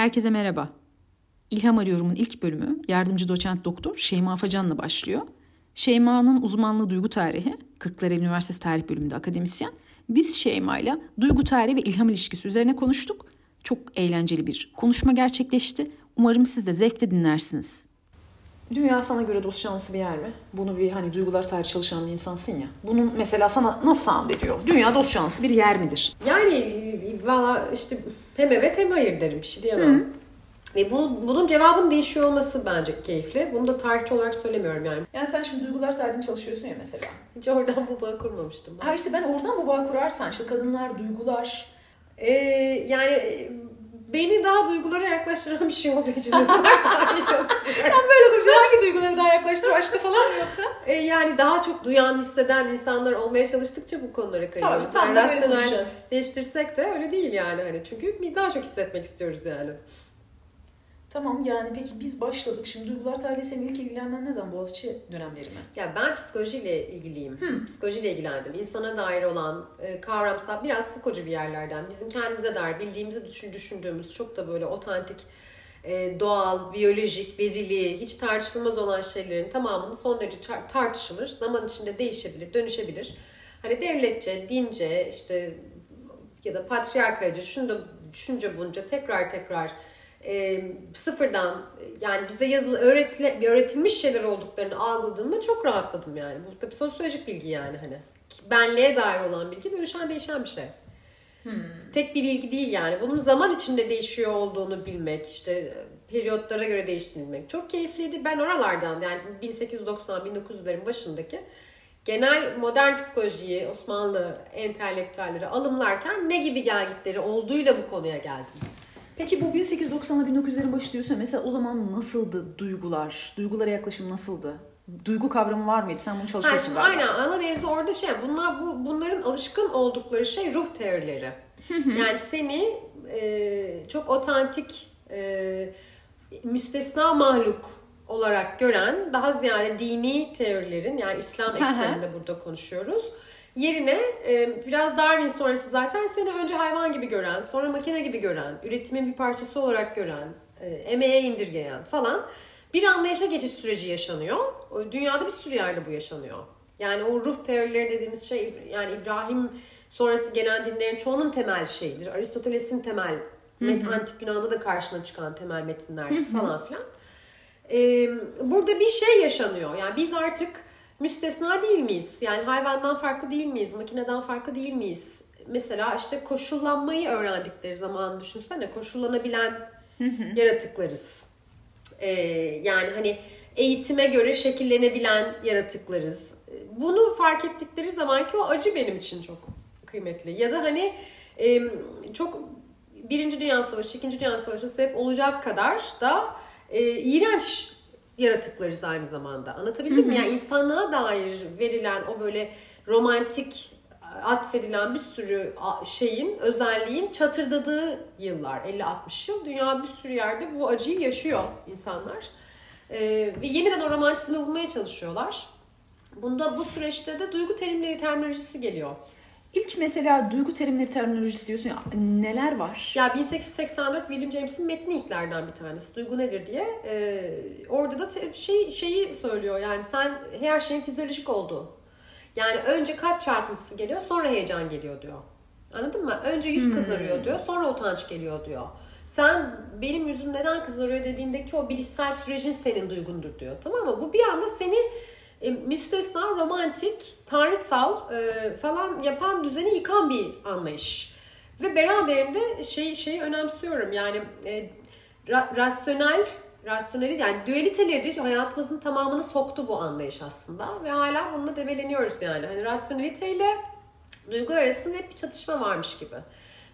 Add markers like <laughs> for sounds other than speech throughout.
Herkese merhaba. İlham Arıyorum'un ilk bölümü yardımcı doçent doktor Şeyma Afacan'la başlıyor. Şeyma'nın uzmanlığı duygu tarihi, Kırklareli Üniversitesi Tarih Bölümünde akademisyen. Biz Şeyma'yla duygu tarihi ve ilham ilişkisi üzerine konuştuk. Çok eğlenceli bir konuşma gerçekleşti. Umarım siz de zevkle dinlersiniz. Dünya sana göre dost canlısı bir yer mi? Bunu bir hani duygular tarihi çalışan bir insansın ya. Bunun mesela sana nasıl sound ediyor? Dünya dost canlısı bir yer midir? Yani valla işte hem evet hem hayır derim bir şey diyemem. Hı. Ve bu, bunun cevabın değişiyor olması bence keyifli. Bunu da tarihçi olarak söylemiyorum yani. Yani sen şimdi duygular tarihini çalışıyorsun ya mesela. Hiç oradan bu bağ kurmamıştım. Ben. Ha işte ben oradan bu bağ kurarsan işte kadınlar, duygular. Ee, yani beni daha duygulara yaklaştıran bir şey olduğu için duygular <laughs> <laughs> çalışıyorum. Sen böyle konuşuyorsun hangi duyguları daha yaklaştırıyor? Aşkı falan mı yoksa? Ee, yani daha çok duyan, hisseden insanlar olmaya çalıştıkça bu konulara kayıyoruz. Tabii tam yani da böyle konuşacağız. Değiştirsek de öyle değil yani. hani Çünkü daha çok hissetmek istiyoruz yani. Tamam yani peki biz başladık. Şimdi duygular tarihi senin ilk ilgilenmen ne zaman? Boğaziçi dönemleri mi? Ya ben psikolojiyle ilgiliyim. Hmm. Psikolojiyle ilgilendim. İnsana dair olan e, kavramsal biraz Foucault'cu bir yerlerden. Bizim kendimize dair bildiğimizi düşün, düşündüğümüz çok da böyle otantik e, doğal, biyolojik, verili, hiç tartışılmaz olan şeylerin tamamını son derece tartışılır. Zaman içinde değişebilir, dönüşebilir. Hani devletçe, dince, işte ya da patriarkacı, şunu düşünce bunca tekrar tekrar e, sıfırdan yani bize yazılı öğretile, öğretilmiş şeyler olduklarını algıladığımda çok rahatladım yani. Bu tabii sosyolojik bilgi yani hani. Benliğe dair olan bilgi dönüşen değişen bir şey. Hmm. Tek bir bilgi değil yani. Bunun zaman içinde değişiyor olduğunu bilmek, işte periyotlara göre değiştiğini bilmek çok keyifliydi. Ben oralardan yani 1890-1900'lerin başındaki genel modern psikolojiyi Osmanlı entelektüelleri alımlarken ne gibi gelgitleri olduğuyla bu konuya geldim. Peki bu 1890'lar 1900'lerin başı diyorsun mesela o zaman nasıldı duygular? Duygulara yaklaşım nasıldı? Duygu kavramı var mıydı? Sen bunu çalışıyorsun galiba. Aynen ana mevzu orada şey. Bunlar bu bunların alışkın oldukları şey ruh teorileri. yani seni e, çok otantik e, müstesna mahluk olarak gören daha ziyade dini teorilerin yani İslam ekseninde burada konuşuyoruz Yerine e, biraz Darwin sonrası zaten seni önce hayvan gibi gören, sonra makine gibi gören, üretimin bir parçası olarak gören, e, emeğe indirgeyen falan bir anlayışa geçiş süreci yaşanıyor. Dünyada bir sürü yerde bu yaşanıyor. Yani o ruh teorileri dediğimiz şey yani İbrahim sonrası gelen dinlerin çoğunun temel şeyidir. Aristoteles'in temel, met, antik Yunan'da da karşına çıkan temel metinler falan filan. Ee, burada bir şey yaşanıyor. Yani biz artık müstesna değil miyiz? Yani hayvandan farklı değil miyiz? Makineden farklı değil miyiz? Mesela işte koşullanmayı öğrendikleri zaman düşünsene koşullanabilen yaratıklarız. Ee, yani hani eğitime göre şekillenebilen yaratıklarız. Bunu fark ettikleri zaman ki o acı benim için çok kıymetli. Ya da hani e, çok Birinci Dünya Savaşı, İkinci Dünya Savaşı sebep olacak kadar da e, iğrenç yaratıklarız aynı zamanda. Anlatabildim mi? Yani insanlığa dair verilen o böyle romantik atfedilen bir sürü şeyin, özelliğin çatırdadığı yıllar, 50-60 yıl. Dünya bir sürü yerde bu acıyı yaşıyor insanlar. Ee, ve yeniden o romantizmi bulmaya çalışıyorlar. Bunda bu süreçte de duygu terimleri terminolojisi geliyor. İlk mesela duygu terimleri terminolojisi diyorsun ya neler var? Ya 1884 William James'in metni ilklerden bir tanesi. Duygu nedir diye. Ee, orada da şey şeyi söylüyor yani sen her şeyin fizyolojik olduğu. Yani önce kalp çarpıntısı geliyor sonra heyecan geliyor diyor. Anladın mı? Önce yüz hmm. kızarıyor diyor sonra utanç geliyor diyor. Sen benim yüzüm neden kızarıyor dediğindeki o bilişsel sürecin senin duygundur diyor. Tamam mı? Bu bir anda seni e, müstesna, romantik, tanrısal e, falan yapan düzeni yıkan bir anlayış. Ve beraberinde şey şeyi önemsiyorum yani e, ra, rasyonel rasyoneli yani dualiteleri hayatımızın tamamını soktu bu anlayış aslında ve hala bununla develeniyoruz yani. Hani rasyoneliteyle duygu arasında hep bir çatışma varmış gibi.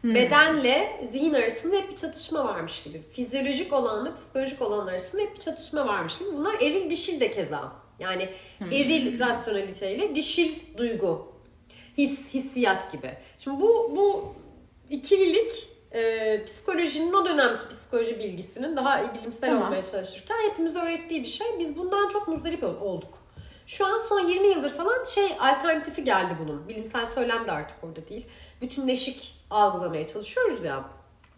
Hmm. Bedenle zihin arasında hep bir çatışma varmış gibi. Fizyolojik olanla psikolojik olan arasında hep bir çatışma varmış gibi. Bunlar eril dişil de keza. Yani hmm. eril rasyonaliteyle dişil duygu, his, hissiyat gibi. Şimdi bu bu ikililik e, psikolojinin o dönemki psikoloji bilgisinin daha bilimsel tamam. olmaya çalışırken hepimize öğrettiği bir şey. Biz bundan çok muzdarip olduk. Şu an son 20 yıldır falan şey alternatifi geldi bunun. Bilimsel söylem de artık orada değil. Bütünleşik algılamaya çalışıyoruz ya.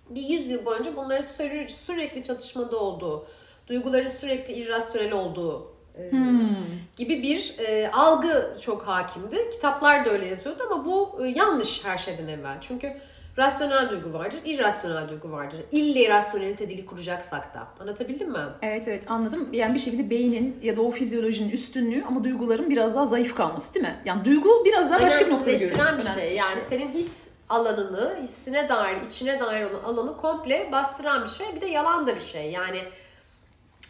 bir yüzyıl boyunca bunların sürekli, sürekli çatışmada olduğu, duyguların sürekli irrasyonel olduğu e, gibi bir e, algı çok hakimdi. Kitaplar da öyle yazıyordu ama bu e, yanlış her şeyden evvel. Çünkü rasyonel duygu vardır, irrasyonel duygu vardır. İlle irrasyonelite dili kuracaksak da. Anlatabildim mi? Evet evet anladım. Yani bir şekilde beynin ya da o fizyolojinin üstünlüğü ama duyguların biraz daha zayıf kalması değil mi? Yani duygu biraz daha başka bir noktada görüyor. Önemsizleştiren bir şey. Yani senin his alanını, hissine dair, içine dair olan alanı komple bastıran bir şey. Bir de yalan da bir şey. Yani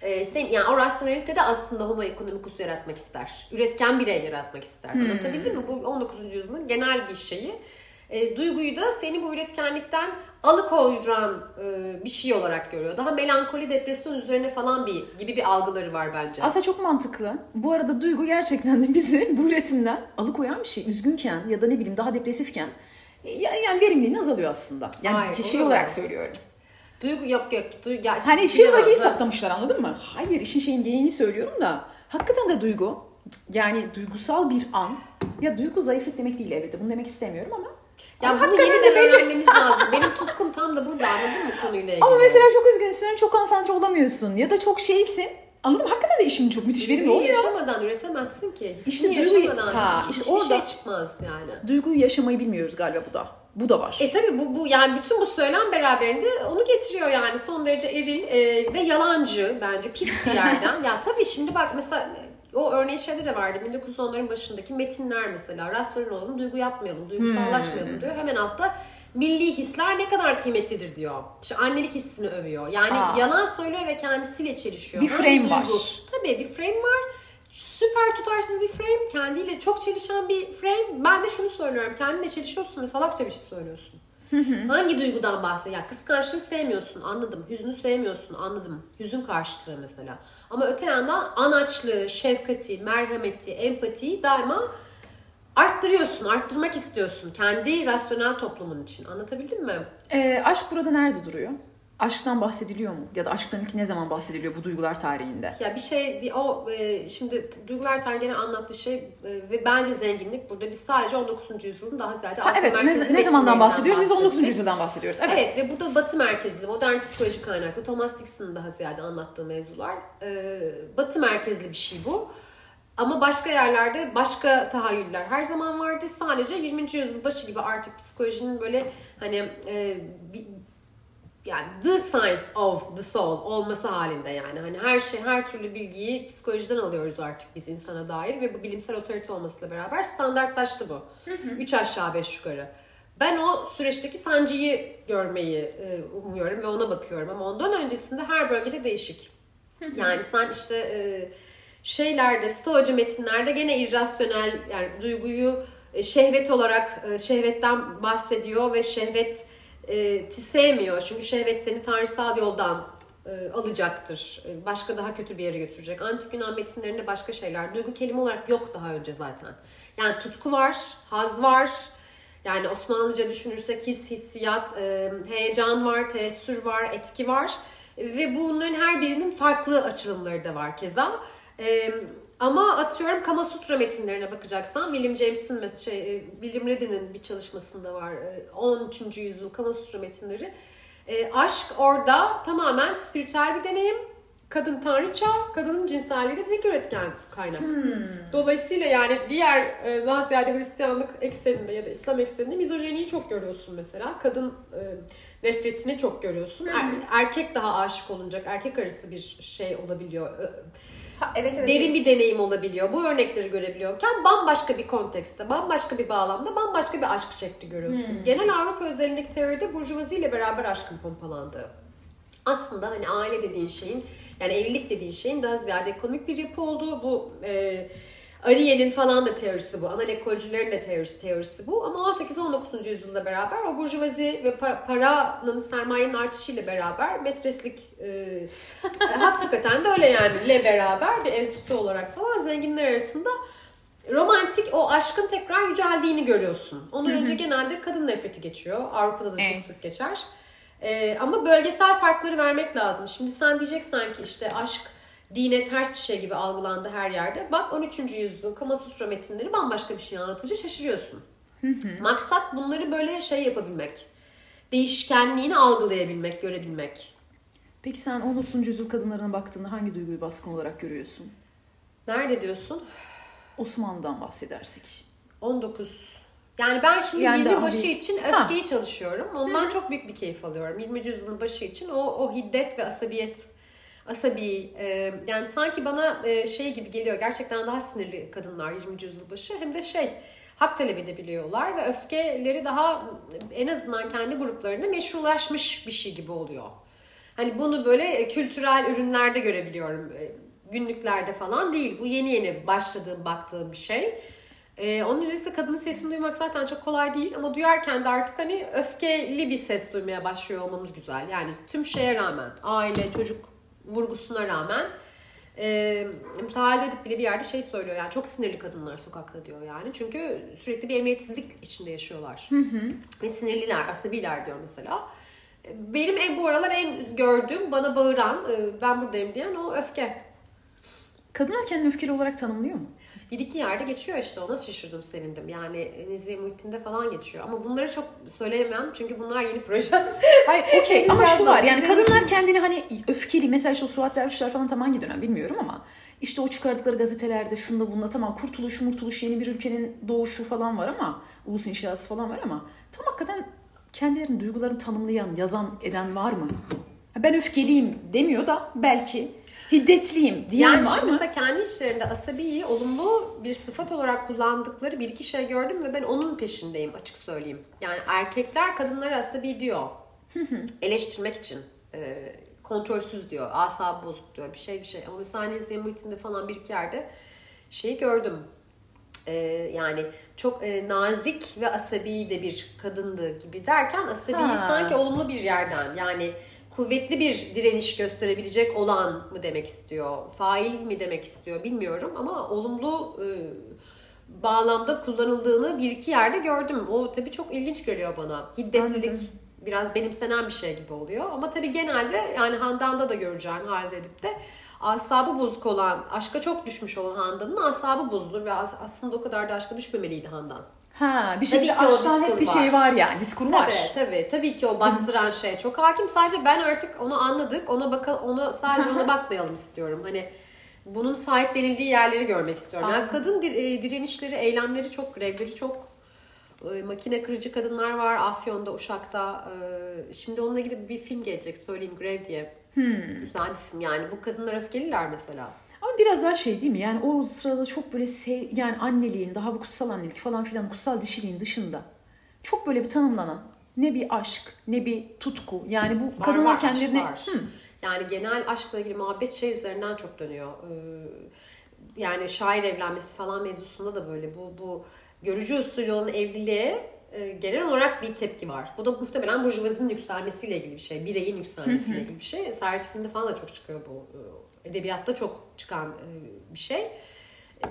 e, sen, yani o rasyonelite de aslında homo economicus yaratmak ister. Üretken birey yaratmak ister. Hmm. Anlatabildim mi? Bu 19. yüzyılın genel bir şeyi. E, duyguyu da seni bu üretkenlikten alıkoyduran e, bir şey olarak görüyor. Daha melankoli, depresyon üzerine falan bir gibi bir algıları var bence. Aslında çok mantıklı. Bu arada duygu gerçekten de bizi bu üretimden alıkoyan bir şey. Üzgünken ya da ne bileyim daha depresifken yani verimliliğin azalıyor aslında. Yani Hayır, şey olarak söylüyorum. Duygu yok yok. Duygu, ya, hani şey olarak iyi saptamışlar anladın mı? Hayır işin şeyin geyiğini söylüyorum da hakikaten de duygu yani duygusal bir an ya duygu zayıflık demek değil elbette bunu demek istemiyorum ama ya ama bunu yeniden de öğrenmemiz <laughs> lazım. Benim tutkum tam da burada anladın mı konuyla ilgili? Ama mesela çok üzgünsün, çok konsantre olamıyorsun ya da çok şeysin. Anladın mı? Hakikaten de işin çok müthiş verimli oluyor. yaşamadan üretemezsin ki. Hissini işte duygu, yaşamadan ha, işte hiçbir orada, şey çıkmaz yani. Duyguyu yaşamayı bilmiyoruz galiba bu da. Bu da var. E tabi bu, bu yani bütün bu söylem beraberinde onu getiriyor yani son derece eril e, ve yalancı bence pis bir yerden. <laughs> ya tabii şimdi bak mesela o örneği şeyde de vardı 1910'ların başındaki metinler mesela rasyonel olalım duygu yapmayalım duygusallaşmayalım hmm. diyor hemen altta milli hisler ne kadar kıymetlidir diyor. İşte annelik hissini övüyor. Yani Aa. yalan söylüyor ve kendisiyle çelişiyor. Bir frame var. Tabii bir frame var. Süper tutarsız bir frame. Kendiyle çok çelişen bir frame. Ben de şunu söylüyorum. Kendinle çelişiyorsun ve salakça bir şey söylüyorsun. <laughs> Hangi duygudan bahsediyor? Ya kıskançlığı sevmiyorsun anladım. Hüznü sevmiyorsun anladım. Hüzün karşıtlığı mesela. Ama öte yandan anaçlığı, şefkati, merhameti, empatiyi daima arttırıyorsun, arttırmak istiyorsun. Kendi rasyonel toplumun için. Anlatabildim mi? E, aşk burada nerede duruyor? Aşktan bahsediliyor mu? Ya da aşktan ilk ne zaman bahsediliyor bu duygular tarihinde? Ya bir şey o e, şimdi duygular tarihinde anlattığı şey e, ve bence zenginlik burada biz sadece 19. yüzyılın daha ziyade ha, evet ne, ne zamandan bahsediyoruz? Biz 19. yüzyıldan bahsediyoruz. Evet. evet ve bu da batı merkezli, modern psikoloji kaynaklı. Thomas Dixon'ın daha ziyade anlattığı mevzular. E, batı merkezli bir şey bu. Ama başka yerlerde başka tahayyüller her zaman vardı. Sadece 20. yüzyıl başı gibi artık psikolojinin böyle hani e, yani the science of the soul olması halinde yani hani her şey her türlü bilgiyi psikolojiden alıyoruz artık biz insana dair ve bu bilimsel otorite olmasıyla beraber standartlaştı bu. Hı hı. Üç aşağı beş yukarı. Ben o süreçteki sancıyı görmeyi e, umuyorum ve ona bakıyorum ama ondan öncesinde her bölgede değişik. Hı hı. Yani sen işte e, şeylerde stoacı metinlerde gene irrasyonel yani duyguyu e, şehvet olarak şehvetten bahsediyor ve şehvet e, sevmiyor. Çünkü şehvet seni tanrısal yoldan e, alacaktır. E, başka daha kötü bir yere götürecek. Antik Yunan metinlerinde başka şeyler. Duygu kelime olarak yok daha önce zaten. Yani tutku var, haz var. Yani Osmanlıca düşünürsek his, hissiyat, e, heyecan var, teessür var, etki var. Ve bunların her birinin farklı açılımları da var keza. E, ama atıyorum Kama Sutra metinlerine bakacaksan William James'in şey e, William Reddin'in bir çalışmasında var 13. E, yüzyıl Kama Sutra metinleri. E, aşk orada tamamen spiritüel bir deneyim. Kadın tanrıça, kadının cinselliği de tek üretken kaynak. Hmm. Dolayısıyla yani diğer e, daha ziyade Hristiyanlık ekseninde ya da İslam ekseninde mizojeniyi çok görüyorsun mesela. Kadın e, nefretini çok görüyorsun. Er, erkek daha aşık olunacak, erkek arası bir şey olabiliyor Ha, evet, evet, derin bir deneyim olabiliyor. Bu örnekleri görebiliyorken bambaşka bir kontekste, bambaşka bir bağlamda, bambaşka bir aşk şekli görüyorsun. Hmm. Genel Avrupa özelindeki teoride burjuvazi ile beraber aşkın pompalandığı. Aslında hani aile dediğin şeyin, yani evlilik dediğin şeyin daha ziyade ekonomik bir yapı olduğu bu e, Ariel'in falan da teorisi bu. Anal ekolcülerin de teorisi, teorisi bu. Ama 18-19. yüzyılda beraber o burjuvazi ve para, paranın sermayenin artışıyla beraber metreslik e, <laughs> hakikaten de öyle yani ile beraber bir enstitü olarak falan zenginler arasında romantik o aşkın tekrar yüceldiğini görüyorsun. Onun önce genelde kadın nefreti geçiyor. Avrupa'da da çok evet. sık geçer. Ee, ama bölgesel farkları vermek lazım. Şimdi sen diyeceksen ki işte aşk dine ters bir şey gibi algılandı her yerde. Bak 13. yüzyıl Kamasutra metinleri bambaşka bir şey anlatınca şaşırıyorsun. Maksat bunları böyle şey yapabilmek. değişkenliğini algılayabilmek, görebilmek. Peki sen 19. yüzyıl kadınlarına baktığında hangi duyguyu baskın olarak görüyorsun? Nerede diyorsun? Osmanlı'dan bahsedersek. 19 yani ben şimdi Yani 20 daha başı bir- için Ha. öfkeyi çalışıyorum. Ondan çok büyük bir keyif alıyorum. 20. yüzyılın başı için o, o hiddet ve asabiyet asabi e, yani sanki bana e, şey gibi geliyor. Gerçekten daha sinirli kadınlar 20. yüzyıl başı hem de şey hak talep edebiliyorlar ve öfkeleri daha en azından kendi gruplarında meşrulaşmış bir şey gibi oluyor. Hani bunu böyle e, kültürel ürünlerde görebiliyorum. E, Günlüklerde falan değil. Bu yeni yeni başladığım, baktığım bir şey. Ee, onun öncesinde kadının sesini duymak zaten çok kolay değil ama duyarken de artık hani öfkeli bir ses duymaya başlıyor olmamız güzel. Yani tüm şeye rağmen, aile, çocuk vurgusuna rağmen e, mesela Halide Edip bile bir yerde şey söylüyor yani çok sinirli kadınlar sokakta diyor yani. Çünkü sürekli bir emniyetsizlik içinde yaşıyorlar. Ve sinirliler, asabiler diyor mesela. Benim en bu aralar en gördüğüm, bana bağıran, e, ben buradayım diyen o öfke. Kadınlar kendini öfkeli olarak tanımlıyor mu? Bir iki yerde geçiyor işte ona şaşırdım sevindim. Yani Nezliye Muhittin'de falan geçiyor. Ama bunları çok söyleyemem çünkü bunlar yeni proje. <laughs> Hayır okey ama şu var yani kadınlar kendini hani öfkeli mesela işte o Suat Dervişler falan tam hangi dönem bilmiyorum ama işte o çıkardıkları gazetelerde şunda bunda tamam kurtuluş murtuluş yeni bir ülkenin doğuşu falan var ama ulus inşası falan var ama tam hakikaten kendilerinin duygularını tanımlayan yazan eden var mı? Ben öfkeliyim demiyor da belki hiddetliyim diyen Yani var mı? mesela kendi işlerinde asabiyi olumlu bir sıfat olarak kullandıkları bir iki şey gördüm ve ben onun peşindeyim açık söyleyeyim. Yani erkekler kadınlara asabi diyor. <laughs> Eleştirmek için. E, kontrolsüz diyor. Asabı bozuk diyor. Bir şey bir şey. Ama mesela Nezliye Muhittin'de falan bir iki yerde şeyi gördüm. E, yani çok e, nazik ve asabi de bir kadındı gibi derken asabiyi Ha. sanki olumlu bir yerden yani kuvvetli bir direniş gösterebilecek olan mı demek istiyor, fail mi demek istiyor bilmiyorum ama olumlu e, bağlamda kullanıldığını bir iki yerde gördüm. O tabii çok ilginç geliyor bana. Hiddetlilik Anladım. biraz benimsenen bir şey gibi oluyor. Ama tabii genelde yani Handan'da da göreceğin halde edip de asabı bozuk olan, aşka çok düşmüş olan Handan'ın asabı bozulur ve as- aslında o kadar da aşka düşmemeliydi Handan. Ha bir Tabii şekilde ki o aşktan hep bir şey var. yani diskur var. Tabii tabii. Tabii ki o bastıran şey çok hakim. Sadece ben artık onu anladık. Ona baka, onu sadece ona <laughs> bakmayalım istiyorum. Hani bunun sahiplenildiği yerleri görmek istiyorum. Yani kadın e, direnişleri, eylemleri çok, grevleri çok. E, makine kırıcı kadınlar var Afyon'da, Uşak'ta. E, şimdi onunla ilgili bir film gelecek söyleyeyim Grev diye. Güzel bir film yani. Bu kadınlar öfkeliler mesela. Biraz daha şey değil mi? Yani o sırada çok böyle sev, yani anneliğin, daha bu kutsal annelik falan filan kutsal dişiliğin dışında çok böyle bir tanımlanan ne bir aşk, ne bir tutku. Yani bu Var, kadınlar var, aşk kendilerini var. Yani genel aşkla ilgili muhabbet şey üzerinden çok dönüyor. Ee, yani şair evlenmesi falan mevzusunda da böyle bu bu görücü usulü olan evliliğe e, genel olarak bir tepki var. Bu da muhtemelen burjuvazinin yükselmesiyle ilgili bir şey. Bireyin yükselmesiyle ilgili bir şey. Servet filmde falan da çok çıkıyor bu. Edebiyatta çok çıkan e, bir şey.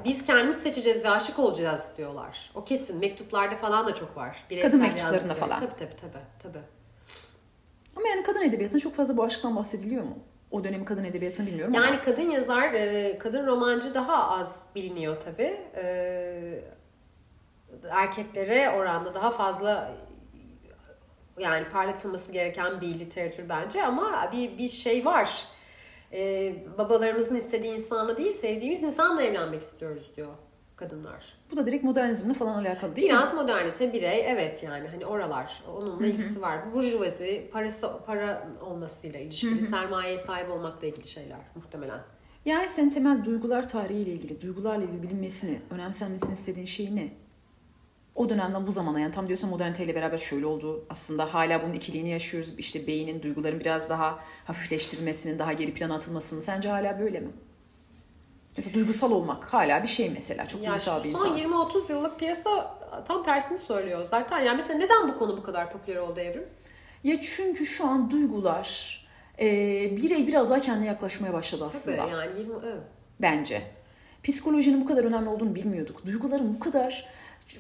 Biz kendimiz seçeceğiz ve aşık olacağız diyorlar. O kesin. Mektuplarda falan da çok var. Bireysel Kadın mektuplarında falan. Tabii tabii tabii. tabii. ama yani kadın edebiyatında çok fazla bu aşktan bahsediliyor mu? O dönemin kadın edebiyatını bilmiyorum ama. Yani kadın yazar, e, kadın romancı daha az biliniyor tabii. E, Erkeklere oranda daha fazla yani parlatılması gereken bir literatür bence ama bir bir şey var. E, babalarımızın istediği insanla değil, sevdiğimiz insanla evlenmek istiyoruz diyor kadınlar. Bu da direkt modernizmle falan alakalı değil mi? Biraz modernite, birey evet yani hani oralar onunla ilgisi var. Bu burjuvazi parası para olmasıyla ilişkili, sermayeye sahip olmakla ilgili şeyler muhtemelen. Yani senin temel duygular tarihiyle ilgili, duygularla ilgili bilinmesini, önemsenmesini istediğin şey ne? O dönemden bu zamana yani tam diyorsa moderniteyle beraber şöyle oldu. Aslında hala bunun ikiliğini yaşıyoruz. İşte beynin, duyguların biraz daha hafifleştirilmesinin, daha geri plana atılmasının. Sence hala böyle mi? Mesela duygusal olmak hala bir şey mesela. Çok Ya duygusal bir son insansın. 20-30 yıllık piyasa tam tersini söylüyor. Zaten yani mesela neden bu konu bu kadar popüler oldu Evrim? Ya çünkü şu an duygular e, birey biraz daha kendine yaklaşmaya başladı aslında. Tabii yani 20 evet. bence. Psikolojinin bu kadar önemli olduğunu bilmiyorduk. Duyguların bu kadar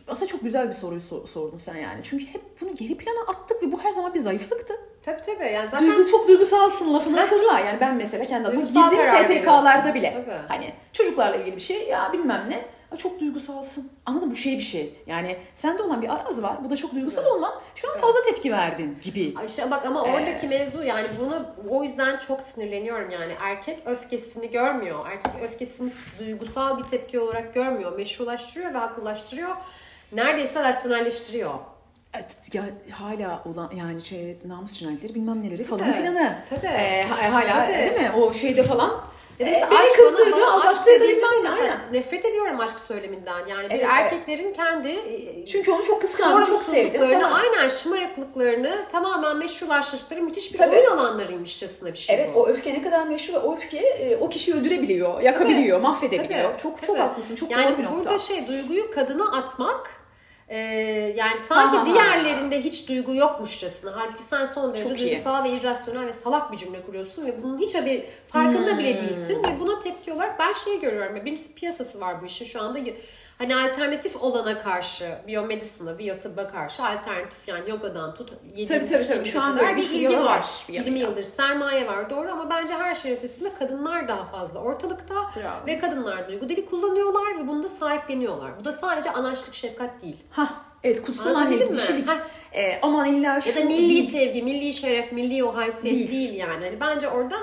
aslında çok güzel bir soruyu sor- sordun sen yani. Çünkü hep bunu geri plana attık ve bu her zaman bir zayıflıktı. Tabii tabii. Yani zaten Duygu çok duygusalsın lafını hatırla. Yani ben mesela kendi adıma karar STK'larda bile. Tabii. Hani çocuklarla ilgili bir şey ya bilmem ne. Çok duygusalsın. Anladın mı? Bu şey bir şey. Yani sende olan bir araz var. Bu da çok duygusal olma. Şu an fazla tepki verdin gibi. İşte bak ama Ee. oradaki mevzu yani bunu o yüzden çok sinirleniyorum yani erkek öfkesini görmüyor. Erkek öfkesini duygusal bir tepki olarak görmüyor. Meşrulaştırıyor ve haklılaştırıyor. Neredeyse rasyonelleştiriyor. Evet, ya hala olan yani şey, namus cinayetleri bilmem neleri falan Tabii, filanı. tabii. Ee, ha- hala Tabii. değil mi? O şeyde falan. Ya da e, mesela beni aşk bana- kızdırdı, bana aşk aldattırdı dediğimde bilmem ne. mesela Aynen. Nefret ediyorum aşk söyleminden. Yani bir Evet, erkeklerin kendi e, Çünkü onu çok kıskandım, çok sorumsuzluklarını, falan. aynen şımarıklıklarını tamamen meşrulaştırdıkları müthiş bir Tabii. oyun alanlarıymışçasına bir şey Evet bu. o öfke ne kadar meşhur ve o öfke e, o kişiyi öldürebiliyor, yakabiliyor, mahvedebiliyor. Tabii, Çok çok tabii. haklısın. Çok yani doğru bir nokta. burada şey duyguyu kadına atmak e, yani sanki Ha, ha, ha. diğerlerinde hiç duygu yokmuşçasına. Halbuki sen son derece Çok iyi. duygusal ve irrasyonel ve salak bir cümle kuruyorsun ve bunun hiç haberi farkında Hmm. bile değilsin ve buna tepki olarak ben şey görüyorum. ya, Birincisi piyasası var bu işin şu anda hani alternatif olana karşı biyomedisine, biyotıbba karşı alternatif yani yogadan tut Tabii, tabii, tabii. Şu öyle bir bir ilgi var. var bir yana 20 ya. yıldır sermaye var doğru ama bence her şeyin ötesinde kadınlar daha fazla ortalıkta Bravo. ve kadınlar duygu dili kullanıyorlar ve bunu da sahipleniyorlar. Bu da sadece anaçlık şefkat değil. Hah, evet kutsal annelik, dişilik. E, aman illa şu Ya da milli değil. sevgi, milli şeref, milli o haysiyet Değil. değil, yani. Hani bence orada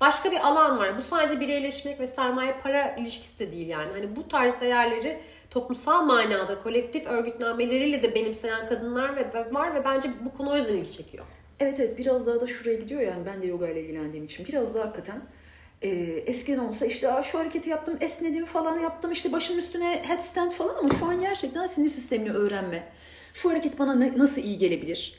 başka bir alan var. Bu sadece bireyleşmek ve sermaye para ilişkisi de değil yani. Hani bu tarz değerleri toplumsal manada kolektif örgütlenmeleriyle de benimseyen kadınlar ve var ve bence bu konu o yüzden ilgi çekiyor. Evet evet biraz daha da şuraya gidiyor yani ben de yoga ile ilgilendiğim için biraz daha hakikaten e, eskiden olsa işte Aa, şu hareketi yaptım esnedim falan yaptım işte başımın üstüne headstand falan ama şu an gerçekten sinir sistemini öğrenme. Şu hareket bana ne- nasıl iyi gelebilir?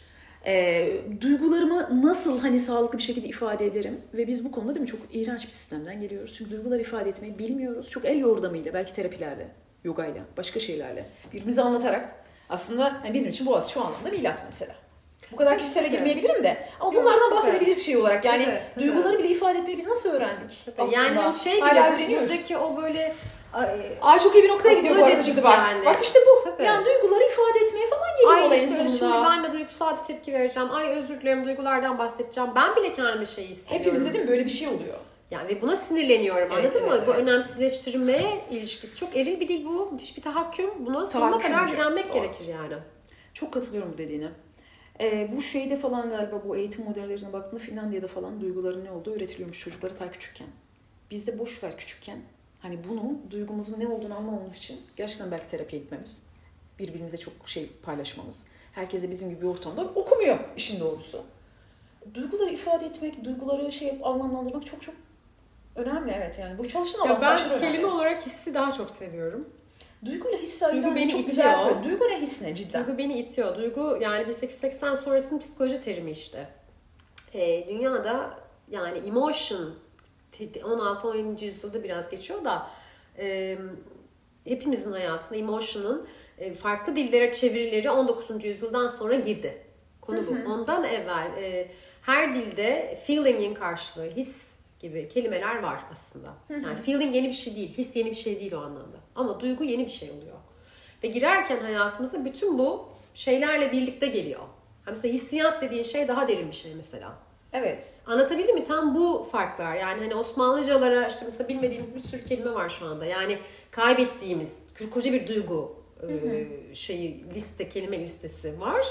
E, duygularımı nasıl hani sağlıklı bir şekilde ifade ederim ve biz bu konuda değil mi çok iğrenç bir sistemden geliyoruz. Çünkü duyguları ifade etmeyi bilmiyoruz. Çok el yordamıyla belki terapilerle, yogayla, başka şeylerle birbirimize anlatarak aslında hani bizim için Boğaziçi şu anlamda milat mesela. Bu kadar kişisele Tabii. girmeyebilirim de. Ama Yok, bunlardan tabii. bahsedebiliriz şey olarak. Yani Tabii, tabii. duyguları bile ifade etmeyi biz nasıl öğrendik? Aslında. Yani şey bile buradaki o böyle ay, çok iyi bir noktaya gidiyor bu arada şimdi bak. yani. Bak işte bu. Tabii. Yani duyguları ifade etmeye falan geliyor Ay olayın işte sonunda. şimdi ben de duygusal bir tepki vereceğim. Ay özür dilerim duygulardan bahsedeceğim. Ben bile kendime şeyi istemiyorum. Hepimizde değil mi böyle bir şey oluyor? Yani ve buna sinirleniyorum Evet, anladın evet, mı? Bu evet. önemsizleştirme ilişkisi çok eril bir dil bu. Müthiş bir tahakküm. Buna sonuna Tahakkümcü. kadar direnmek Doğru. gerekir yani. Çok katılıyorum bu dediğine. Ee, bu şeyde falan galiba bu eğitim modellerine baktığımda Finlandiya'da falan duyguların ne olduğu öğretiliyormuş çocuklara ta küçükken. Bizde boş ver küçükken. Hani bunu duygumuzun ne olduğunu anlamamız için gerçekten belki terapiye gitmemiz. Birbirimize çok şey paylaşmamız. Herkes de bizim gibi bir ortamda okumuyor işin doğrusu. Duyguları ifade etmek, duyguları şey yap- anlamlandırmak çok çok önemli evet yani. Bu çalıştığın alan ben kelime önemli. olarak hissi daha çok seviyorum. Duyguyla hissi Duygu beni çok itiyor. güzel söyledi. Duygu ne his ne cidden. Duygu beni itiyor. Duygu yani 1880 sonrasının psikoloji terimi işte. Ee, dünyada yani emotion 16-17. yüzyılda biraz geçiyor da e, hepimizin hayatında emotion'ın e, farklı dillere çevirileri 19. yüzyıldan sonra girdi. Konu bu. Ondan evvel e, her dilde feeling'in karşılığı his gibi kelimeler var aslında. Yani feeling yeni bir şey değil, his yeni bir şey değil o anlamda. Ama duygu yeni bir şey oluyor. Ve girerken hayatımıza bütün bu şeylerle birlikte geliyor. Ha mesela hissiyat dediğin şey daha derin bir şey mesela. Evet. Anlatabildim mi? Tam bu farklar. Yani hani Osmanlıcalara işte mesela bilmediğimiz bir sürü kelime var şu anda. Yani kaybettiğimiz koca bir duygu e, şeyi liste kelime listesi var.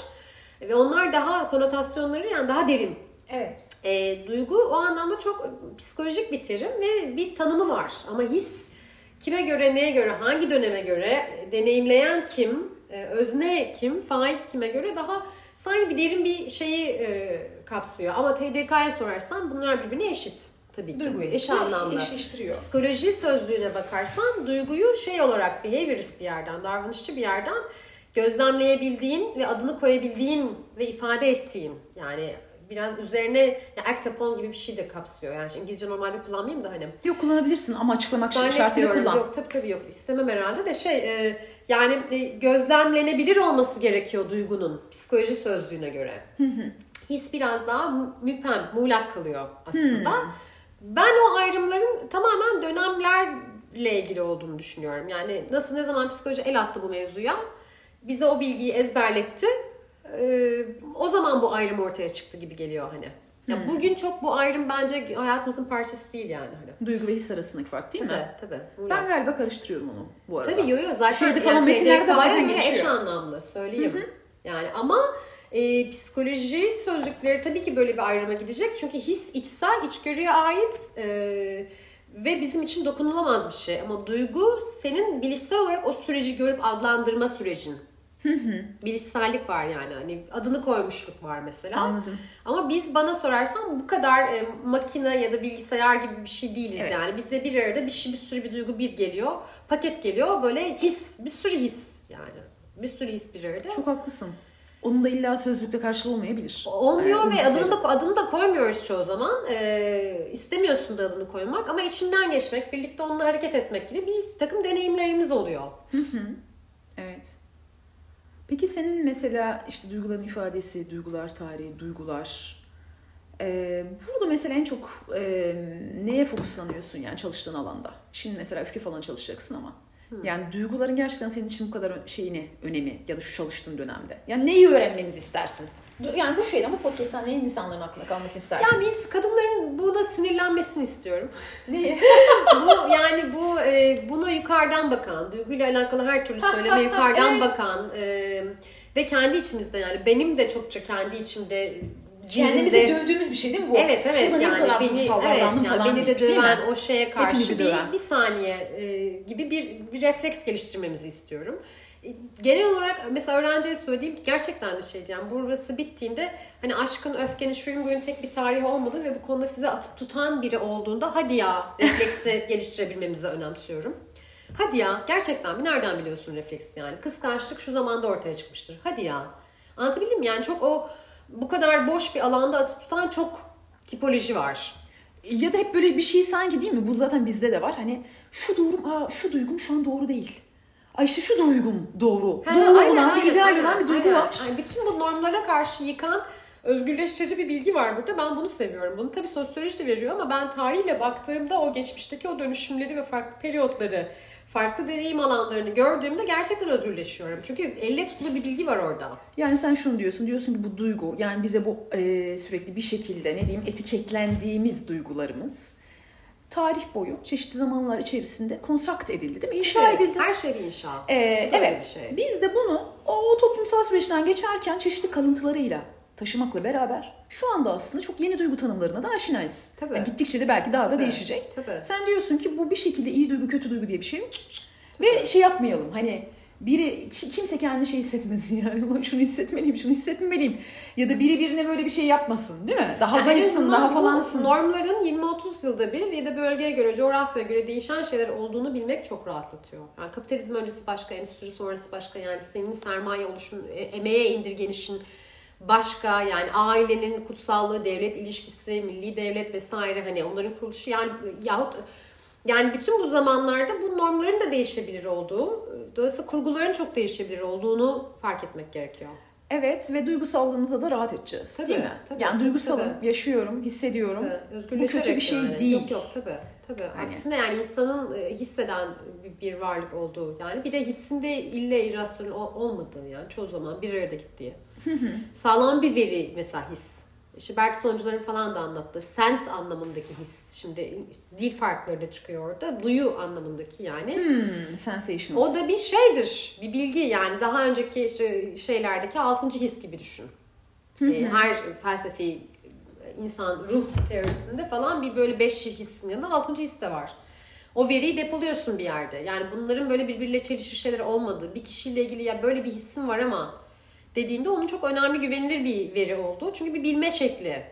Ve onlar daha konotasyonları yani daha derin. Evet. E, duygu o anlamda çok psikolojik bir terim ve bir tanımı var. Ama his kime göre, neye göre, hangi döneme göre, deneyimleyen kim, özne kim, fail kime göre daha sanki bir derin bir şeyi e, kapsıyor. Ama TDK'ya sorarsan bunlar birbirine eşit tabii ki. Duygu Eş anlamda. eşleştiriyor. Psikoloji sözlüğüne bakarsan duyguyu şey olarak behaviorist bir yerden, davranışçı bir yerden gözlemleyebildiğin ve adını koyabildiğin ve ifade ettiğin yani biraz üzerine ya act upon gibi bir şey de kapsıyor. Yani şimdi İngilizce normalde kullanmayayım da hani Yok kullanabilirsin ama açıklamak şartıyla kullan. Yok tabii tabii yok. İstemem herhalde de şey e, yani e, gözlemlenebilir olması gerekiyor duygunun psikoloji sözlüğüne göre. His biraz daha mü- müpem, muğlak kalıyor aslında. Ben o ayrımların tamamen dönemlerle ilgili olduğunu düşünüyorum. Yani nasıl ne zaman psikoloji el attı bu mevzuya, bize o bilgiyi ezberletti. e, o zaman bu ayrım ortaya çıktı gibi geliyor hani. Ya bugün çok bu ayrım bence hayatımızın parçası değil yani. Hani. Duygu ve his arasındaki fark değil mi? Tabii tabii. Ben galiba karıştırıyorum onu bu arada. Tabii yo yo zaten Şeyde falan metinlerde de TDK'ya bazen göre eş geçiyor. anlamlı söyleyeyim. Yani ama e, psikoloji sözlükleri tabii ki böyle bir ayrıma gidecek. Çünkü his içsel, içgörüye ait e, ve bizim için dokunulamaz bir şey. Ama duygu senin bilişsel olarak o süreci görüp adlandırma sürecin. Bilişsellik var yani hani adını koymuşluk var mesela. Anladım. Ama biz bana sorarsan bu kadar e, makine ya da bilgisayar gibi bir şey değiliz Evet. yani. Bize bir arada bir şey bir sürü bir duygu bir geliyor. Paket geliyor böyle his bir sürü his yani. Bir sürü his bir arada. Çok haklısın. Onun da illa sözlükte karşılığı olmayabilir. Olmuyor Yani ve hisleri. adını da adını da koymuyoruz çoğu zaman. Ee, istemiyorsun da adını koymak ama içinden geçmek, birlikte onunla hareket etmek gibi bir takım deneyimlerimiz oluyor. Evet. Peki senin mesela işte duyguların ifadesi, duygular tarihi, duygular. Ee, burada mesela en çok e, neye fokuslanıyorsun yani çalıştığın alanda? Şimdi mesela öfke falan çalışacaksın ama. Yani duyguların gerçekten senin için bu kadar şeyini, önemi ya da şu çalıştığın dönemde. Yani neyi öğrenmemizi istersin? Yani bu şeyden bu podcast'tan neyin insanların aklına kalmasını istersin? Yani birincisi kadınların buna sinirlenmesini istiyorum. <laughs> Neyi? <laughs> bu yani bu e, buna yukarıdan bakan, duyguyla alakalı her türlü söyleme yukarıdan Evet. bakan e, ve kendi içimizde yani benim de çokça kendi içimde Kendimizi dövdüğümüz bir şey değil mi bu? Evet evet Şurada ne yani beni evet, yani beni de mi? döven o şeye karşı bir, bir saniye e, gibi bir, bir refleks geliştirmemizi istiyorum. E, Genel olarak mesela öğrenciye söylediğim gerçekten de şeydi yani burası bittiğinde hani aşkın öfkenin şuyun bugün tek bir tarihi olmadı ve bu konuda size atıp tutan biri olduğunda hadi ya refleksi <laughs> geliştirebilmemizi önemsiyorum. Hadi ya gerçekten mi? Nereden biliyorsun refleksi yani? Kıskançlık şu zamanda ortaya çıkmıştır. Hadi ya. Anlatabildim mi? Yani çok o bu kadar boş bir alanda atıp tutan çok tipoloji var. Ya da hep böyle bir şey sanki değil mi? Bu zaten bizde de var. Hani şu durum, aa şu duygum şu an doğru değil. Ay işte şu duygum doğru. Ha, doğru aynen, olan, aynen, bir ideal aynen, olan bir duygu aynen. var. Yani bütün bu normlara karşı yıkan özgürleştirici bir bilgi var burada. Ben bunu seviyorum. Bunu tabii sosyoloji de veriyor ama ben tarihle baktığımda o geçmişteki o dönüşümleri ve farklı periyotları, farklı deneyim alanlarını gördüğümde gerçekten özgürleşiyorum. Çünkü elle tutulu bir bilgi var orada. Yani sen şunu diyorsun, diyorsun ki bu duygu, yani bize bu e, sürekli bir şekilde ne diyeyim etiketlendiğimiz duygularımız tarih boyu çeşitli zamanlar içerisinde konstrakt edildi değil mi? İnşa Evet, edildi. Her şey bir inşa. Ee, Böyle evet. bir şey. Biz de bunu o toplumsal süreçten geçerken çeşitli kalıntılarıyla taşımakla beraber şu anda aslında çok yeni duygu tanımlarına da aşinayız. Tabii. Yani gittikçe de belki daha da Tabii, değişecek. tabii. Sen diyorsun ki bu bir şekilde iyi duygu kötü duygu diye bir şey yok. Ve şey yapmayalım hani biri ki- kimse kendi şey hissetmesin <laughs> yani Ulan şunu hissetmeliyim şunu hissetmemeliyim ya da biri birine böyle bir şey yapmasın değil mi? Daha Yani zayıfsın daha falansın. Normların 20-30 yılda bir ve de bölgeye göre, coğrafyaya göre değişen şeyler olduğunu bilmek çok rahatlatıyor. Yani kapitalizm öncesi başka, endüstri sonrası başka. Yani senin sermaye oluşun, e- emeğe indirgenişin başka. Yani ailenin kutsallığı, devlet ilişkisi, milli devlet vesaire hani onların kuruluşu yani yahut yani bütün bu zamanlarda bu normların da değişebilir olduğu, dolayısıyla kurguların çok değişebilir olduğunu fark etmek gerekiyor. Evet ve duygusallığımıza da rahat edeceğiz Tabii, değil mi? tabii, yani tabii, duygusalım, tabii. yaşıyorum, hissediyorum. Evet, Bu kötü bir şey yani. değil. Yok yok tabii. Tabii. Hani- Aksine yani insanın e, hisseden bir- varlık olduğu yani bir de hissinde ille irrasyonel ol- olmadığı yani çoğu zaman bir arada gittiği. Sağlam bir veri mesela his. İşte Berk sonuçların falan da anlattı. Sense anlamındaki his. Şimdi dil farkları da çıkıyor orada. Duyu anlamındaki yani. Hmm, sensations. O da bir şeydir. Bir bilgi yani daha önceki işte şeylerdeki altıncı his gibi düşün. Ee, her felsefi insan ruh teorisinde falan bir böyle beş hissin yanında altıncı his de var. O veriyi depoluyorsun bir yerde. Yani bunların böyle birbiriyle çelişir şeyler olmadığı, bir kişiyle ilgili ya böyle bir hissim var ama dediğinde onun çok önemli güvenilir bir veri olduğu. Çünkü bir bilme şekli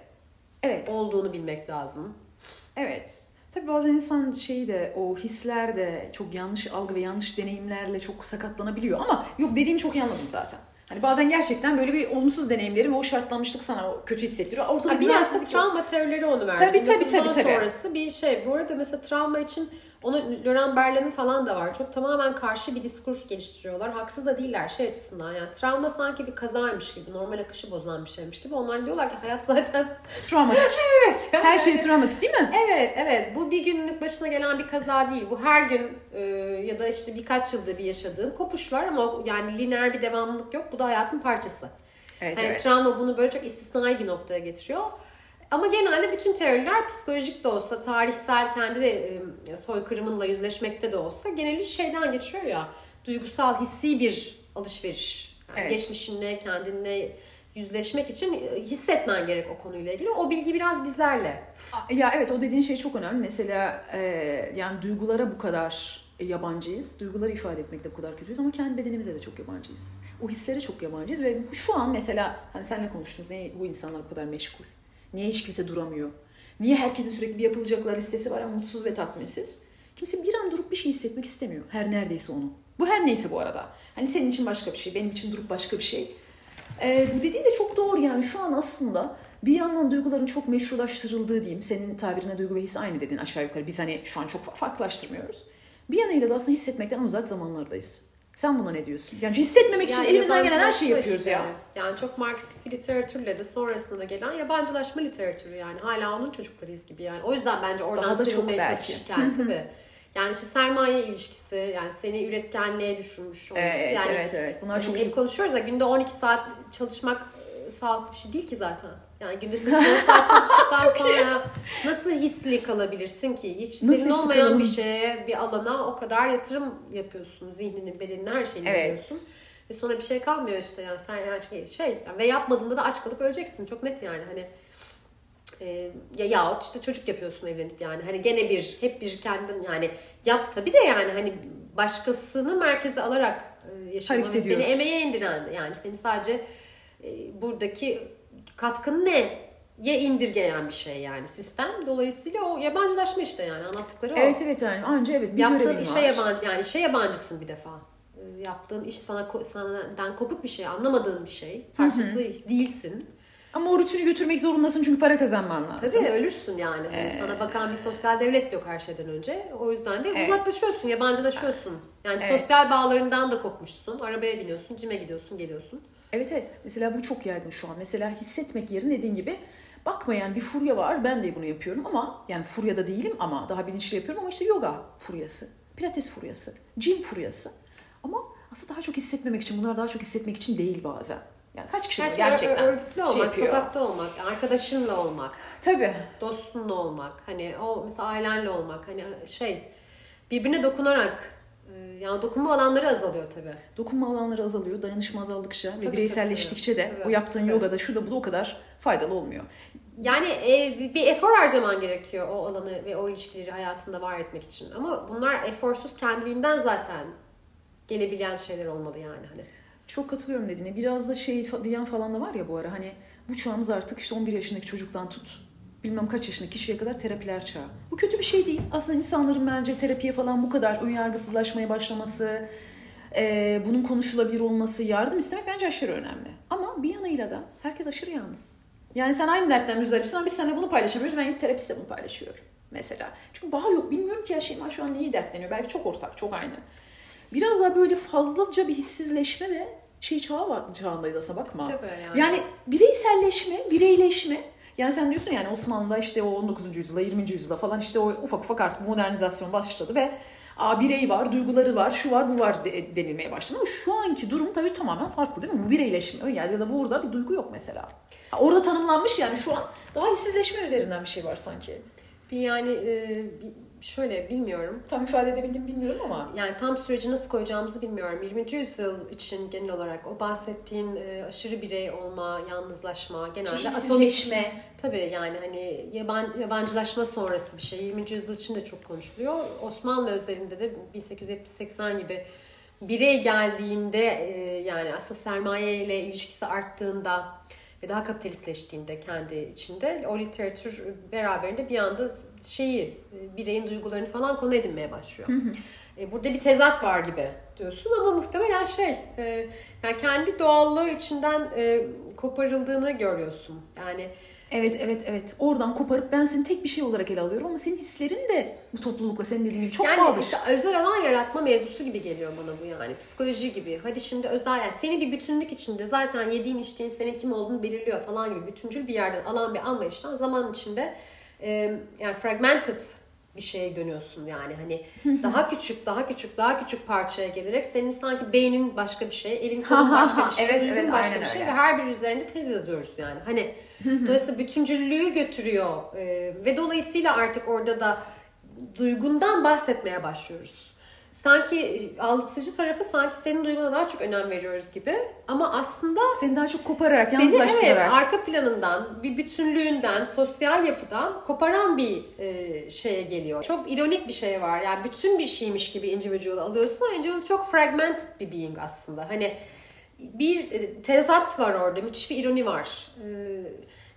Evet. olduğunu bilmek lazım. Evet. Tabii bazen insan şeyi de o hisler de çok yanlış algı ve yanlış deneyimlerle çok sakatlanabiliyor ama yok dediğini çok iyi anladım zaten. Hani bazen gerçekten böyle bir olumsuz deneyimlerim ve o şartlanmışlık sana o kötü hissettiriyor. Ortada Ha, bir biraz travma teorileri onu verdi. Tabii, tabii, tabii, tabii. sonrası bir şey. Bu arada mesela travma için onu Laurent Berlin'in falan da var. Çok tamamen karşı bir diskur geliştiriyorlar. Haksız da değiller şey açısından. Yani travma sanki bir kazaymış gibi, normal akışı bozan bir şeymiş gibi. Onlar diyorlar ki hayat zaten <laughs> Travmatik. <laughs> evet. Her şey travmatik değil mi? Evet, evet. Bu bir günlük başına gelen bir kaza değil. Bu her gün e, ya da işte birkaç yılda bir yaşadığın kopuşlar ama yani lineer bir devamlılık yok. Bu da hayatın parçası. Evet, hani evet. travma bunu böyle çok istisnai bir noktaya getiriyor. Ama genelde bütün teoriler psikolojik de olsa, tarihsel kendi e, soykırımınla yüzleşmekte de olsa geneli şeyden geçiyor ya. Duygusal, hissi bir alışveriş. Yani evet. Geçmişinle, kendinle yüzleşmek için e, hissetmen gerek o konuyla ilgili. O bilgi biraz bizlerle. Ya evet o dediğin şey çok önemli. Mesela e, yani duygulara bu kadar yabancıyız. Duyguları ifade etmekte bu kadar kötüyüz ama kendi bedenimize de çok yabancıyız. O hislere çok yabancıyız ve şu an mesela hani seninle konuştuğumuz bu insanlar bu kadar meşgul? Niye hiç kimse duramıyor? Niye herkesin sürekli bir yapılacaklar listesi var ama mutsuz ve tatminsiz? Kimse bir an durup bir şey hissetmek istemiyor. Her neredeyse onu. Bu her neyse bu arada. Hani senin için başka bir şey, benim için durup başka bir şey. Ee, bu dediğin de çok doğru yani şu an aslında bir yandan duyguların çok meşrulaştırıldığı diyeyim. Senin tabirine duygu ve his aynı dedin aşağı yukarı. Biz hani şu an çok farklılaştırmıyoruz. Bir yanıyla da aslında hissetmekten uzak zamanlardayız. Sen buna ne diyorsun? Yani hissetmemek için yani elimizden gelen her şeyi yapıyoruz işte. ya. Yani çok Marksist bir literatürle de sonrasında gelen yabancılaşma literatürü yani. Hala onun çocuklarıyız gibi yani. O yüzden bence oradan Daha da çok çalışırken tabii. Yani işte sermaye ilişkisi, yani seni üretkenliğe düşürmüş olması. Evet, yani, evet, evet. Bunlar çok hep konuşuyoruz ya günde 12 saat çalışmak sağlıklı bir şey değil ki zaten. Yani günde 8 saat <laughs> çalıştıktan sonra nasıl hisli kalabilirsin ki? Hiç nasıl senin olmayan kalalım? bir şeye, bir alana o kadar yatırım yapıyorsun. Zihnini, bedenini, her şeyini evet. yapıyorsun. Ve sonra bir şey kalmıyor işte yani sen yani şey, şey ve yapmadığında da aç kalıp öleceksin. Çok net yani hani e, ya yahut işte çocuk yapıyorsun evlenip yani hani gene bir hep bir kendin yani yap tabi de yani hani başkasını merkeze alarak e, yaşamanı seni emeğe indiren yani seni sadece buradaki katkın ne ye indirgeyen bir şey yani sistem. Dolayısıyla o yabancılaşma işte yani anlattıkları o. Evet evet yani anca evet bir Yaptığın işe var. yabancı yani işe yabancısın bir defa. E, yaptığın iş sana senden kopuk bir şey, anlamadığın bir şey. Parçası Hı-hı. değilsin. Ama o rutini götürmek zorundasın çünkü para kazanman lazım. Tabii ölürsün yani. Hani ee... Sana bakan bir sosyal devlet yok her şeyden önce. O yüzden de evet. uzaklaşıyorsun, yabancılaşıyorsun. Yani evet. sosyal bağlarından da kopmuşsun. Arabaya biniyorsun, cime gidiyorsun, geliyorsun. Evet evet. Mesela bu çok yaygın şu an. Mesela hissetmek yerine dediğin gibi bakmayan bir furya var. Ben de bunu yapıyorum ama yani furyada değilim ama daha bilinçli yapıyorum ama işte yoga furyası, pilates furyası, gym furyası. Ama aslında daha çok hissetmemek için, bunlar daha çok hissetmek için değil bazen. Yani kaç kişi Her gerçekten örgütlü şey olmak, yapıyor. sokakta olmak, arkadaşınla olmak. Tabii. Dostunla olmak. Hani o mesela ailenle olmak. Hani şey birbirine dokunarak e, yani dokunma alanları azalıyor tabii. Dokunma alanları azalıyor. Dayanışma azaldıkça tabii, ve bireyselleştikçe tabii, de tabii. o yaptığın tabii. yogada şu da bu da o kadar faydalı olmuyor. Yani e, bir efor harcaman gerekiyor o alanı ve o ilişkileri hayatında var etmek için. Ama bunlar eforsuz kendiliğinden zaten gelebilen şeyler olmalı yani hani. Çok katılıyorum dediğine. Biraz da şey diyen falan da var ya bu ara hani bu çağımız artık işte 11 yaşındaki çocuktan tut bilmem kaç yaşındaki kişiye kadar terapiler çağı. Bu kötü bir şey değil. Aslında insanların bence terapiye falan bu kadar önyargısızlaşmaya başlaması, e, bunun konuşulabilir olması, yardım istemek bence aşırı önemli. Ama bir yanıyla da herkes aşırı yalnız. Yani sen aynı dertten müzdaripsin ama biz seninle bunu paylaşamıyoruz. Ben ilk terapistle bunu paylaşıyorum mesela. Çünkü bağ yok. Bilmiyorum ki ya Şeyma şu an neyi dertleniyor. Belki çok ortak, çok aynı. Biraz daha böyle fazlaca bir hissizleşme ve şey çağı çağındayız aslında bakma. Tabii yani. Yani bireyselleşme, bireyleşme. Yani sen diyorsun yani Osmanlı'da işte o 19. yüzyılda, 20. yüzyılda falan işte o ufak ufak artık modernizasyon başladı ve Aa, birey var, duyguları var, şu var, bu var de, denilmeye başladı. Ama şu anki durum tabii tamamen farklı değil mi? Bu bireyleşme yani ya da burada bir duygu yok mesela. Ha, orada tanımlanmış yani şu an daha hissizleşme üzerinden bir şey var sanki. Bir yani e, şöyle bilmiyorum. Tam ifade edebildim bilmiyorum ama. Yani tam süreci nasıl koyacağımızı bilmiyorum. 20. yüzyıl için genel olarak o bahsettiğin e, aşırı birey olma, yalnızlaşma, genelde atomik. Tabii yani hani yaban, yabancılaşma sonrası bir şey. 20. yüzyıl için de çok konuşuluyor. Osmanlı özelinde de 1870-80 gibi birey geldiğinde e, yani aslında sermaye ile ilişkisi arttığında ve daha kapitalistleştiğinde kendi içinde o literatür beraberinde bir anda şeyi e, bireyin duygularını falan konu edinmeye başlıyor. Hı hı. E, burada bir tezat var gibi diyorsun ama muhtemelen şey e, yani kendi doğallığı içinden koparıldığını görüyorsun. Yani Evet evet evet. Oradan koparıp ben seni tek bir şey olarak ele alıyorum ama senin hislerin de bu toplulukla senin dediğin gibi çok yani bağlı. Işte özel alan yaratma mevzusu gibi geliyor bana bu yani. Psikoloji gibi. Hadi şimdi özel yani seni bir bütünlük içinde zaten yediğin içtiğin senin kim olduğunu belirliyor falan gibi bütüncül bir yerden alan bir anlayıştan zaman içinde e, yani fragmented bir şeye dönüyorsun yani hani daha küçük daha küçük daha küçük parçaya gelerek senin sanki beynin başka bir şey elin kolun <laughs> başka bir şey Evet, evet, başka bir şey öyle. ve her biri üzerinde tez yazıyoruz yani hani dolayısıyla bütüncüllüğü götürüyor Ee, ve dolayısıyla artık orada da duygundan bahsetmeye başlıyoruz. Sanki aldatıcı tarafı sanki senin duyguna daha çok önem veriyoruz gibi ama aslında Seni daha çok kopararak, seni evet yalnızlaştırarak. arka planından, bir bütünlüğünden, sosyal yapıdan koparan bir e, şeye geliyor. Çok ironik bir şey var. Yani bütün bir şeymiş gibi individual alıyorsun ama individual çok fragmented bir being aslında. Hani bir e, tezat var orada. Müthiş bir ironi var. E,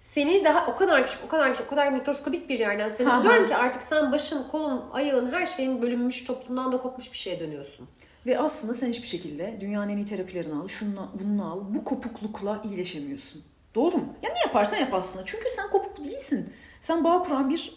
seni daha o kadar küçük, o kadar küçük, o kadar mikroskobik bir yerden seni alıyorum ki artık sen başın, kolun, ayağın, her şeyin bölünmüş, toplumdan da kopmuş bir şeye dönüyorsun. Ve aslında sen hiçbir şekilde dünyanın en iyi terapilerini al, şunu bunu al, bu kopuklukla iyileşemiyorsun. Doğru mu? Ya ne yaparsan yap aslında. Çünkü sen kopuk değilsin. Sen bağ kuran bir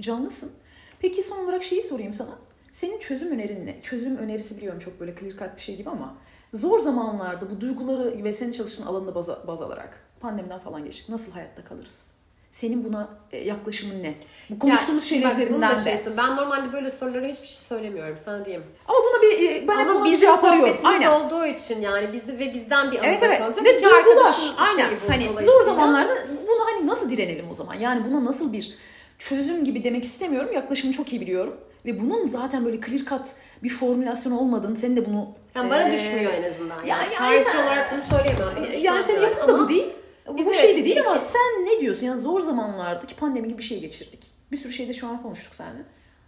canlısın. Peki son olarak şeyi sorayım sana. Senin çözüm önerin ne? Çözüm önerisi biliyorum çok böyle clear cut bir şey gibi ama zor zamanlarda bu duyguları ve senin çalıştığın alanını baz, baz alarak pandemiden falan geçtik. Nasıl hayatta kalırız? Senin buna e, yaklaşımın ne? Bu konuştuğumuz Ya, şeyler üzerinden de. şeysin. Ben normalde böyle sorulara hiçbir şey söylemiyorum sana diyeyim. Ama buna bir e, ben Ama buna bir bizim arıyorum. sohbetimiz Aynen. olduğu için yani bizi ve bizden bir anı Evet evet. kalacak. Ve İki arkadaşın Aynen. şeyi bu Hani zor zamanlarda bunu hani nasıl direnelim o zaman? Yani buna nasıl bir çözüm gibi demek istemiyorum. Yaklaşımı çok iyi biliyorum. Ve bunun zaten böyle clear cut bir formülasyon olmadığını, senin de bunu... Yani bana e, düşmüyor en azından. Yani, yani tarihçi sen- olarak bunu söyleyemem. Yani senin yapın da bu değil. Biz bu evet, şey de değil ama ki- sen ne diyorsun? Yani zor zamanlardaki pandemi gibi bir şey geçirdik. Bir sürü şeyde şu an konuştuk seninle.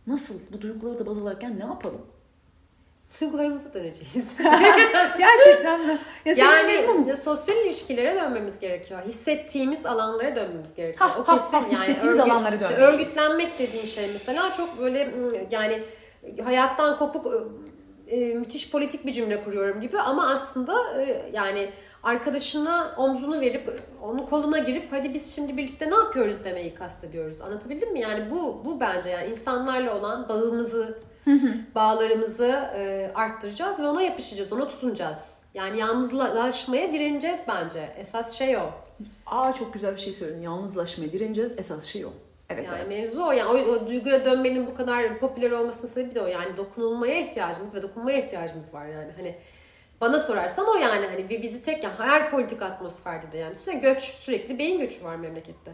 Nasıl? Bu duyguları da baz alarak yani ne yapalım? Duygularımıza döneceğiz. <laughs> <laughs> Gerçekten mi? Ya yani mu? sosyal ilişkilere dönmemiz gerekiyor. Hissettiğimiz alanlara dönmemiz gerekiyor. Ha, o ha, kesin ha, yani. hissettiğimiz alanlara işte dönmeliyiz. Örgütlenmek dediğin şey mesela çok böyle mm, yani hayattan kopuk e, müthiş politik bir cümle kuruyorum gibi ama aslında e, yani arkadaşına omzunu verip onun koluna girip hadi biz şimdi birlikte ne yapıyoruz demeyi kastediyoruz. Anlatabildim mi? Yani bu bu bence yani insanlarla olan bağımızı bağlarımızı e, arttıracağız ve ona yapışacağız, ona tutunacağız. Yani yalnızlaşmaya direneceğiz bence. Esas şey o. Aa çok güzel bir şey söyledin. Yalnızlaşmaya direneceğiz. Esas şey o. Evet Yani evet. mevzu o. Yani o, o duyguya dönmenin bu kadar popüler olmasının sebebi de o. Yani dokunulmaya ihtiyacımız ve dokunmaya ihtiyacımız var yani. Hani bana sorarsan o yani hani bizi tek yani her politik atmosferde de yani sürekli göç sürekli beyin göçü var memlekette.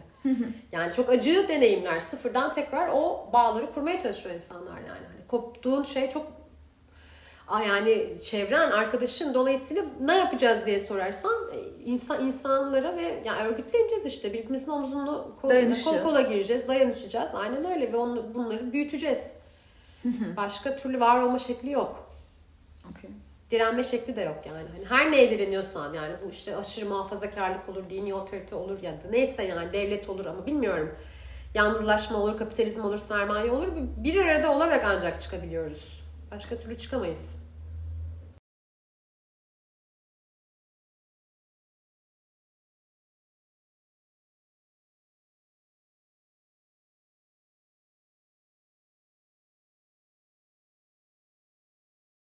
yani çok acı deneyimler sıfırdan tekrar o bağları kurmaya çalışıyor insanlar yani. Hani koptuğun şey çok yani çevren, arkadaşın dolayısıyla ne yapacağız diye sorarsan insan insanlara ve yani örgütleneceğiz işte birbirimizin omzunu kol, kol kola gireceğiz, dayanışacağız. Aynen öyle ve onu, bunları büyüteceğiz. Başka türlü var olma şekli yok. Okey. Direnme şekli de yok yani. Hani her neye direniyorsan yani bu işte aşırı muhafazakarlık olur, dini otorite olur ya da neyse yani devlet olur ama bilmiyorum. Yalnızlaşma olur, kapitalizm olur, sermaye olur. Bir arada olarak ancak çıkabiliyoruz. Başka türlü çıkamayız.